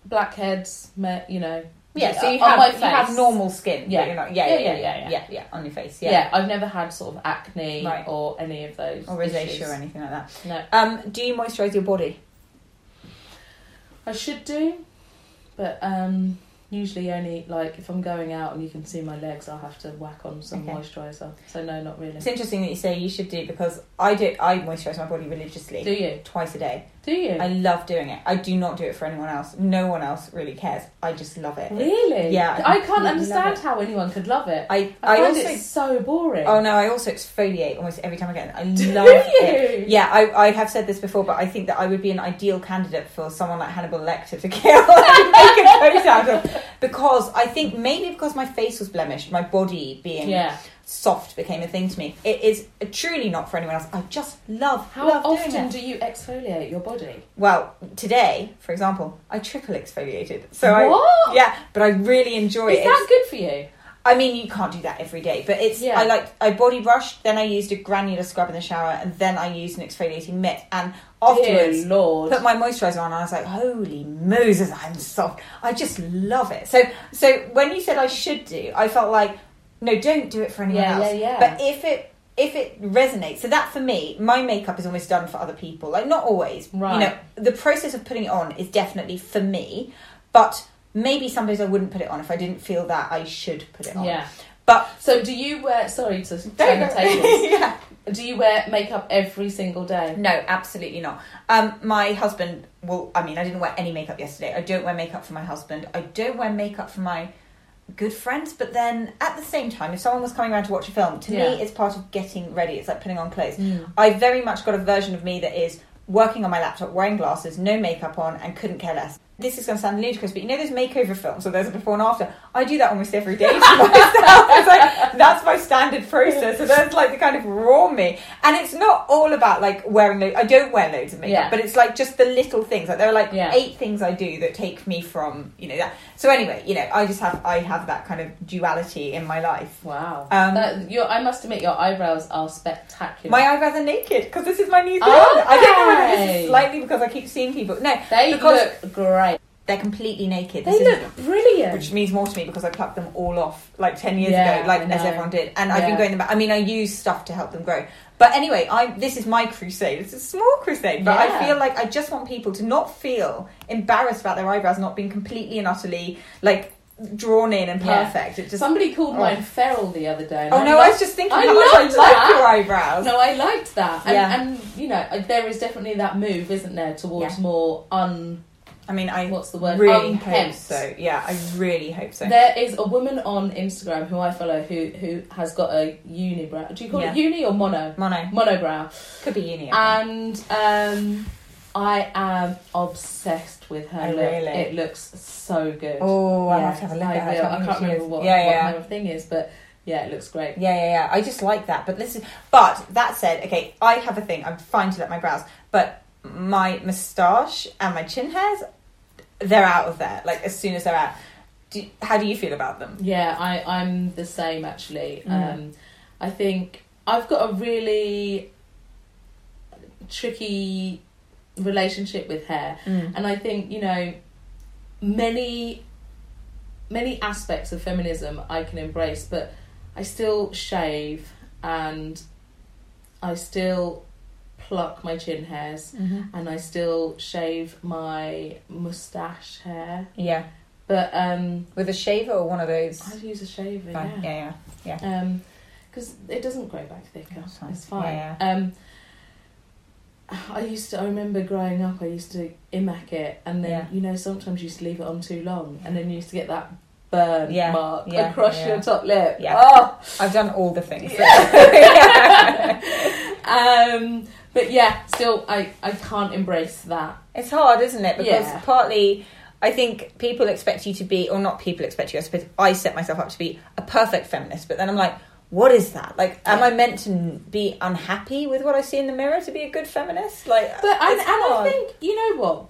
blackheads, me- you know. Yeah. So you on have my you have normal skin. Yeah. You're not, yeah, yeah, Yeah, yeah, yeah, yeah, yeah, yeah, on your face. Yeah. Yeah. I've never had sort of acne Right. or any of those. Or rosacea issues. or anything like that. No, Um, do you moisturise your body? I should do, but um, usually only like if I'm going out and you can see my legs, I'll have to whack on some Okay. moisturiser. So no, not really. It's interesting that you say you should do because I do. I moisturise my body religiously Do you? twice a day. Do you? I love doing it. I do not do it for anyone else. No one else really cares. I just love it. really? Yeah, I I can't understand how anyone could love it. I I, I, find also it so boring. oh no I also exfoliate almost every time I get it. I Do love you? it. Yeah, I, I have said this before, but I think that I would be an ideal candidate for someone like Hannibal Lecter to kill and make a coat out of. Because I think maybe because my face was blemished, my body being Yeah. Soft became a thing to me. It is uh, truly not for anyone else. I just love How love doing often do you exfoliate your body? Well, today, for example, I triple exfoliated. So I what? yeah, but I really enjoy Is it. that good for you? I mean, you can't do that every day, but it's. Yeah. I like I body brushed, then I used a granular scrub in the shower, and then I used an exfoliating mitt, and afterwards Dear Lord. put my moisturizer on, and I was like, "Holy Moses, I'm soft." I just love it. So, so when you said I should do, I felt like, no, don't do it for anyone Yeah, else. yeah, yeah. But if it if it resonates, so that for me, my makeup is almost done for other people. Like not always, Right. You know, the process of putting it on is definitely for me, but. Maybe sometimes I wouldn't put it on if I didn't feel that I should put it on. Yeah. But So do you wear? Sorry to turn the tables. yeah. Do you wear makeup every single day? No, absolutely not. Um, my husband will. I mean, I didn't wear any makeup yesterday. I don't wear makeup for my husband. I don't wear makeup for my good friends. But then at the same time, if someone was coming around to watch a film, to Yeah. me, it's part of getting ready. It's like putting on clothes. Mm. I very much got a version of me that is working on my laptop, wearing glasses, no makeup on, and couldn't care less. This is going to sound ludicrous, but you know those makeover films, so there's a before and after. I do that almost every day to myself. It's like that's my standard process. So there's like the kind of raw me, and it's not all about like wearing. Lo- I don't wear loads of makeup, Yeah. but it's like just the little things. Like there are like Yeah. eight things I do that take me from you know that. So anyway, you know, I just have I have that kind of duality in my life. Wow. Um, That- your, I must admit, your eyebrows are spectacular. My eyebrows are naked because this is my new thing. Are I don't know whether this is slightly because I keep seeing people. No, they because look great. They're completely naked. They This is- look brilliant. which means more to me because I plucked them all off like ten years Yeah, ago, like as everyone did, and I've been Yeah. going them back. I mean, I use stuff to help them grow. But anyway, I this is my crusade. It's a small crusade, but I feel like I just want people to not feel embarrassed about their eyebrows not being completely and utterly like drawn in and Yeah. perfect. It just Somebody called Oh. mine feral the other day. oh I no, I was just thinking I how much I like your eyebrows. No, I liked that. And, Yeah. and you know, there is definitely that move, isn't there, towards Yeah. more un. I mean, I What's the word? really hope Unkempt. so. Yeah, I really hope so. There is a woman on Instagram who I follow who who has got a unibrow. Do you call Yeah. it uni or mono? Mono Monobrow. could be uni. And um, I am obsessed with her Oh, look. really? It looks so good. oh, I Yeah, have to have a look I at her. I can't remember what, yeah, what yeah. her thing is, but yeah, it looks great. Yeah, yeah, yeah. I just like that. But listen, but that said, okay, I have a thing. I'm fine to let my brows, but my moustache and my chin hairs, they're out of there. Like as soon as they're out. Do, how do you feel about them? Yeah, I, I'm the same actually. Mm. Um, I think I've got a really tricky relationship with hair, and I think you know many many aspects of feminism I can embrace, but I still shave and I still pluck my chin hairs Mm-hmm. and I still shave my mustache hair. Yeah, But um, with a shaver or one of those. I'd use a shaver. Fine. Yeah. Yeah, yeah. Um 'cause because it doesn't grow back thicker. That's fine. It's fine. Yeah, Um, I used to. I remember growing up. I used to Immac it, and then Yeah. you know sometimes you used to leave it on too long, and then you used to get that burn Yeah, mark yeah, across yeah. your top lip. Yeah. Oh. I've done all the things. Um, but yeah, still, I I can't embrace that. It's hard, isn't it? Because Yeah. partly, I think people expect you to be, or not people expect you. I suppose I set myself up to be a perfect feminist, but then I'm like, what is that? Like, am Yeah. I meant to be unhappy with what I see in the mirror to be a good feminist? Like, But and, and I think you know what?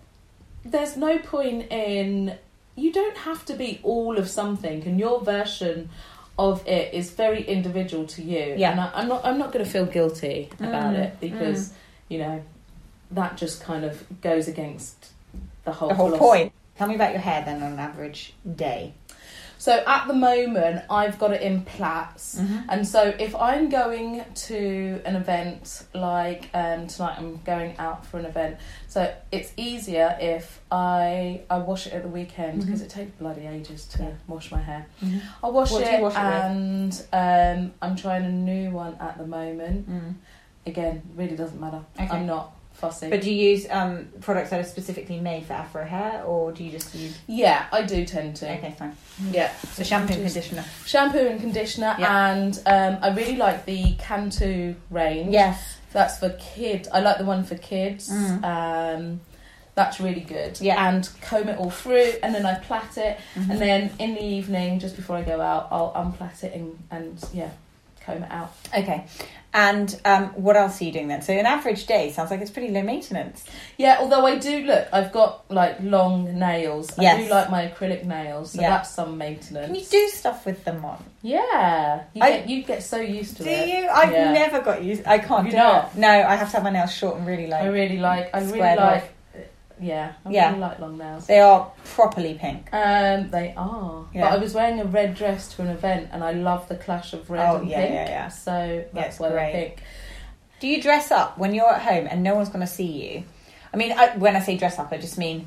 There's no point in you don't have to be all of something, and your version of it is very individual to you. Yeah. and I, I'm not. I'm not going to feel guilty about Mm, it because you know that just kind of goes against the whole The whole philosophy. point. Tell me about your hair then on an average day. So at the moment, I've got it in plaits. Mhm. And so if I'm going to an event like um, tonight, I'm going out for an event. So it's easier if I I wash it at the weekend because Mhm. it takes bloody ages to Yeah. wash my hair. Mhm. I'll wash What it, wash it and um, I'm trying a new one at the moment. Mm. Again, really doesn't matter. Okay. I'm not fussy. But do you use um, products that are specifically made for afro hair, or do you just use? yeah, I do tend to. Okay, fine. Yeah. So shampoo and conditioner. Shampoo and conditioner, Yeah. and um, I really like the Cantu range. Yes. That's for kids. I like the one for kids. Mm. Um, that's really good. Yeah. And comb it all through, and then I plait it, Mhm. and then in the evening, just before I go out, I'll unplait it and, and yeah, it out. Okay. And um, what else are you doing then? So an average day sounds like it's pretty low maintenance. Yeah, although I do look, I've got like long nails. I Yes. do like my acrylic nails, so Yeah. that's some maintenance. Can you do stuff with them on? Yeah, you I- get you get so used to it. Do it. you? I've Yeah. never got used. I can't You do not? it. No, I have to have my nails short and really like. I really like. I really Squared like. Yeah, I Yeah. really like long nails. They are properly pink. Um, they are. Yeah. But I was wearing a red dress to an event, and I love the clash of red Oh, and yeah, pink. yeah, yeah. So that's it's why great. pink. Do you dress up when you're at home and no one's going to see you? I mean, I, when I say dress up, I just mean,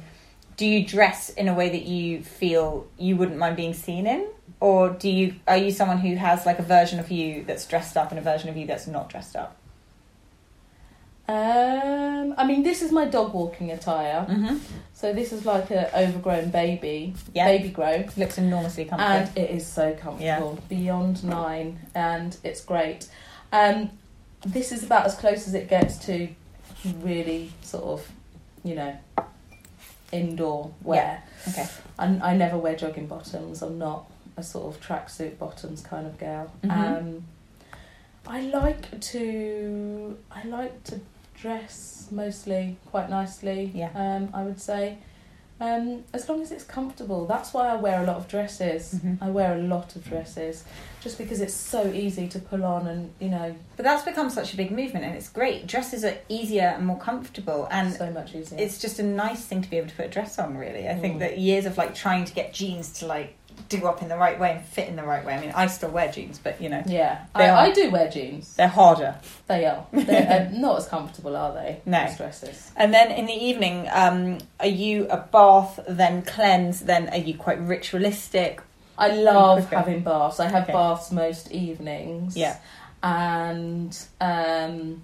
do you dress in a way that you feel you wouldn't mind being seen in, or do you are you someone who has like a version of you that's dressed up and a version of you that's not dressed up? Um, I mean, this is my dog walking attire. Mm-hmm. So this is like an overgrown baby, Yeah. baby grow, Looks enormously comfortable. and it is so comfortable, beyond nine, and it's great. Um, this is about as close as it gets to really sort of, you know, indoor wear. okay. I, I never wear jogging bottoms. I'm not a sort of tracksuit bottoms kind of girl. Mhm. Um, I like to I like to dress mostly quite nicely. Yeah. Um, I would say, um, as long as it's comfortable. That's why I wear a lot of dresses. Mhm. I wear a lot of dresses, just because it's so easy to pull on and you know But that's become such a big movement, and it's great. Dresses are easier and more comfortable, and so much easier. it's just a nice thing to be able to put a dress on. Really, I think Mm. that years of like trying to get jeans to like do up in the right way and fit in the right way. I mean, I still wear jeans, but you know yeah, I. I do wear jeans. they're harder. They are. They're uh, not as comfortable, are they? No. dresses. And then in the evening, um, are you a bath, then cleanse, then are you quite ritualistic? I love having baths. I have Okay. baths most evenings. Yeah. And um,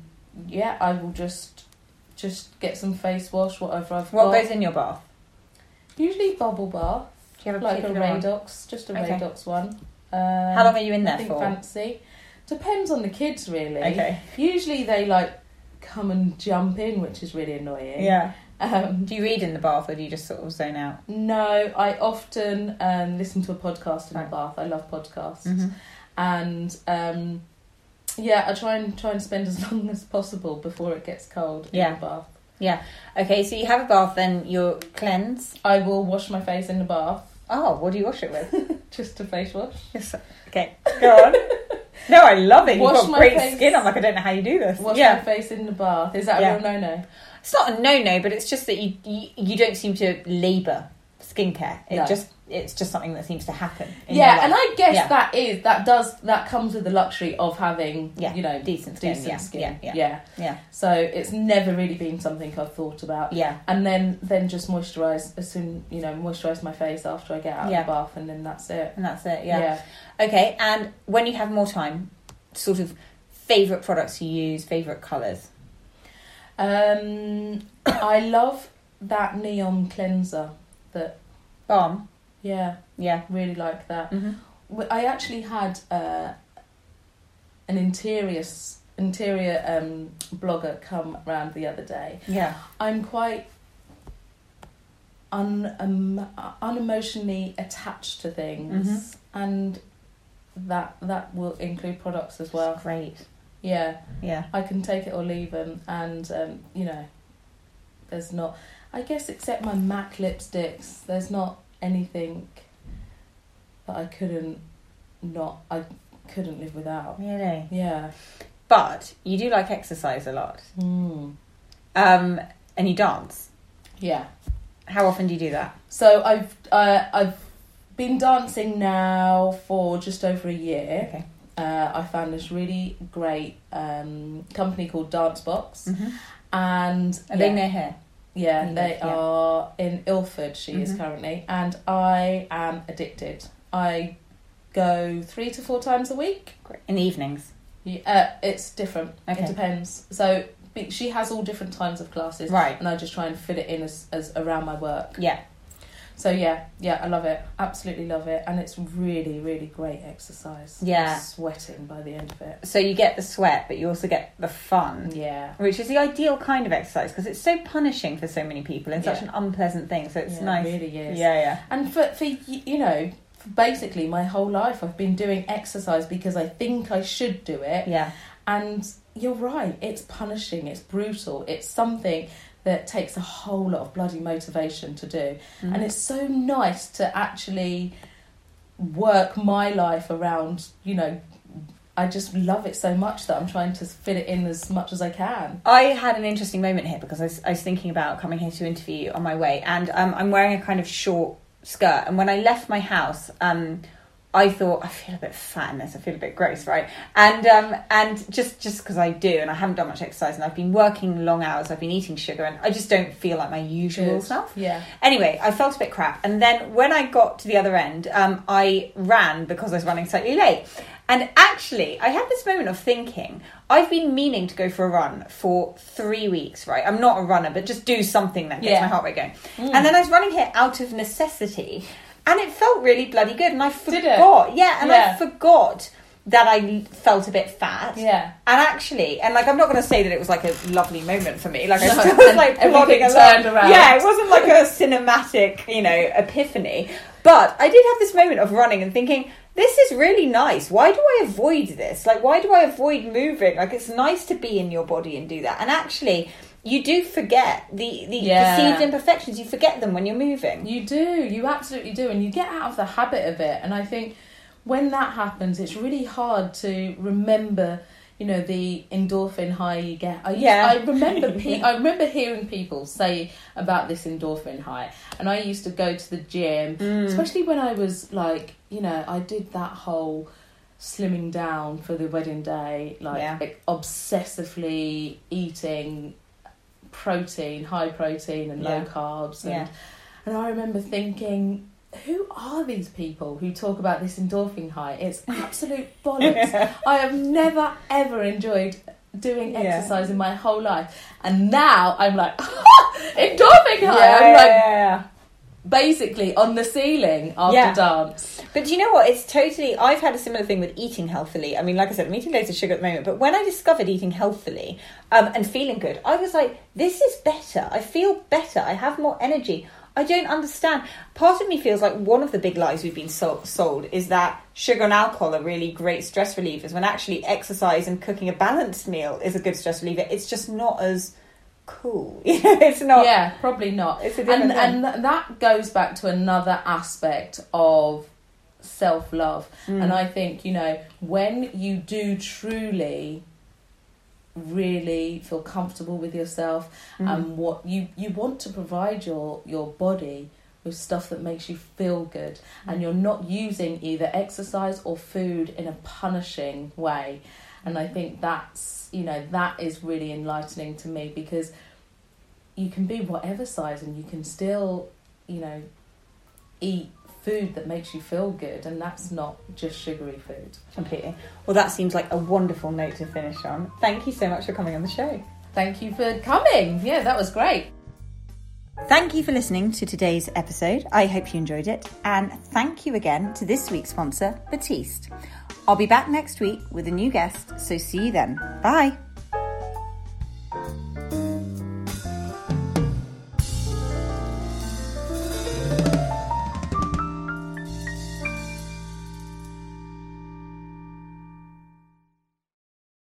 yeah, I will just just get some face wash, whatever I've What got. goes in your bath? Usually bubble bath, Do you have a like a? Radox, just a Okay. Radox one. Um, How long are you in there nothing for? fancy. Depends on the kids, really. Okay. Usually they like come and jump in, which is really annoying. Yeah. Um, Do you read in the bath or do you just sort of zone out? no, I often um, listen to a podcast in Right. the bath. I love podcasts. Mm-hmm. and um, yeah, I try and try and spend as long as possible before it gets cold Yeah. in the bath. Okay, so you have a bath, then you cleanse. I will wash my face in the bath, Oh, what do you wash it with? just a face wash. Yes. Okay, go on. no, I love it. You've Wash got my great face. skin. I'm like, I don't know how you do this. Wash yeah. my face in the bath. Is that a Yeah. real no no? It's not a no no, but it's just that you, you you don't seem to labour skincare. It No. just it's just something that seems to happen. Yeah, and. I guess Yeah. that is that does that comes with the luxury of having Yeah, you know decent skin. decent yeah, skin. yeah, yeah, yeah, So it's never really been something I've thought about. yeah. And then then just moisturise as soon you know moisturise my face after I get out of the bath, and then that's it. And that's it. Yeah. Okay, and when you have more time, sort of favorite products you use, favorite colors. Um, I love that neon cleanser. That Balm. yeah, Yeah. really like that. Mm-hmm. I actually had uh, an interior interior um, blogger come round the other day. Yeah. I'm quite un um, unemotionally attached to things, Mhm. and that that will include products as well. Great. Yeah. Yeah. I can take it or leave them, and um, you know, there's not. I guess except my MAC lipsticks, there's not anything that I couldn't not. I couldn't live without. Really. Yeah. But you do like exercise a lot, Mm. um, and you dance. Yeah. How often do you do that? So I've uh, I've been dancing now for just over a year. Okay. Uh, I found this really great um, company called Dance Box, Mm-hmm. and Are they yeah, near here? Yeah, you they live, yeah. are in Ilford. She is Mhm. currently, and I am addicted. I go three to four times a week. Great. In the evenings. Yeah, Uh, it's different. Okay. It depends. So she has all different times of classes, Right. and I just try and fit it in as, as around my work. Yeah. So yeah, yeah, I love it. Absolutely love it, and it's really, really great exercise. Yeah. I'm sweating by the end of it. So you get the sweat, but you also get the fun. Yeah, Which is the ideal kind of exercise because it's so punishing for so many people and such an unpleasant thing. So it's Yeah, it nice. really is. Yeah, yeah. and for for you know, for basically my whole life I've been doing exercise because I think I should do it, Yeah. and you're right. It's punishing. It's brutal. It's something that takes a whole lot of bloody motivation to do. Mm. And it's so nice to actually work my life around, you know, I just love it so much that I'm trying to fit it in as much as I can. I had an interesting moment here because I was, I was thinking about coming here to interview you on my way, and um, I'm wearing a kind of short skirt. And when I left my house, um, I thought I feel a bit fat in this. I feel a bit gross, right? And um, and just just because I do, and I haven't done much exercise, and I've been working long hours. I've been eating sugar, and I just don't feel like my usual Good. self. Yeah. Anyway, I felt a bit crap, and then when I got to the other end, um, I ran because I was running slightly late. And actually, I had this moment of thinking, I've been meaning to go for a run for three weeks, right? I'm not a runner, but just do something that gets Yeah. my heart rate going. Mm. And then I was running here out of necessity, and it felt really bloody good. And I forgot, yeah, and Yeah. I forgot that I felt a bit fat. Yeah. And actually, and like, I'm not going to say that it was like a lovely moment for me. Like, I still was like plodding along. around. Yeah, it wasn't like a cinematic, you know, epiphany. But I did have this moment of running and thinking, this is really nice. Why do I avoid this? Like, why do I avoid moving? Like, it's nice to be in your body and do that. And actually, you do forget the, the Yeah. perceived imperfections. You forget them when you're moving. You do, you absolutely do, and you get out of the habit of it. And I think when that happens, it's really hard to remember, you know, the endorphin high you get. I, Yeah. I remember, pe- I remember hearing people say about this endorphin high, and I used to go to the gym, Mm. especially when I was like, you know, I did that whole slimming down for the wedding day, like Yeah. like, obsessively eating protein, high protein, and low Yeah. carbs, and Yeah. and I remember thinking, who are these people who talk about this endorphin high? It's absolute bollocks. I have never ever enjoyed doing exercise in my whole life, and now I'm like endorphin high. I'm like. Basically on the ceiling after Yeah. dance. But do you know what? It's totally. I've had a similar thing with eating healthily. I mean, like I said, I'm eating loads of sugar at the moment. But when I discovered eating healthily um, and feeling good, I was like, this is better. I feel better. I have more energy. I don't understand. Part of me feels like one of the big lies we've been sold is that sugar and alcohol are really great stress relievers, when actually exercise and cooking a balanced meal is a good stress reliever. It's just not as cool. You know, it's not. yeah, probably not. It's a different and thing. and that goes back to another aspect of self love. Mm. And I think, you know, when you do truly really feel comfortable with yourself Mm. and what you you want to provide your your body with stuff that makes you feel good Mm. and you're not using either exercise or food in a punishing way and i think that's you know that is really enlightening to me because you can be whatever size and you can still you know eat food that makes you feel good and that's not just sugary food Completely. Well, that seems like a wonderful note to finish on. Thank you so much for coming on the show. thank you for coming yeah that was great Thank you for listening to today's episode. I hope you enjoyed it. And thank you again to this week's sponsor, Batiste. I'll be back next week with a new guest, so see you then. Bye.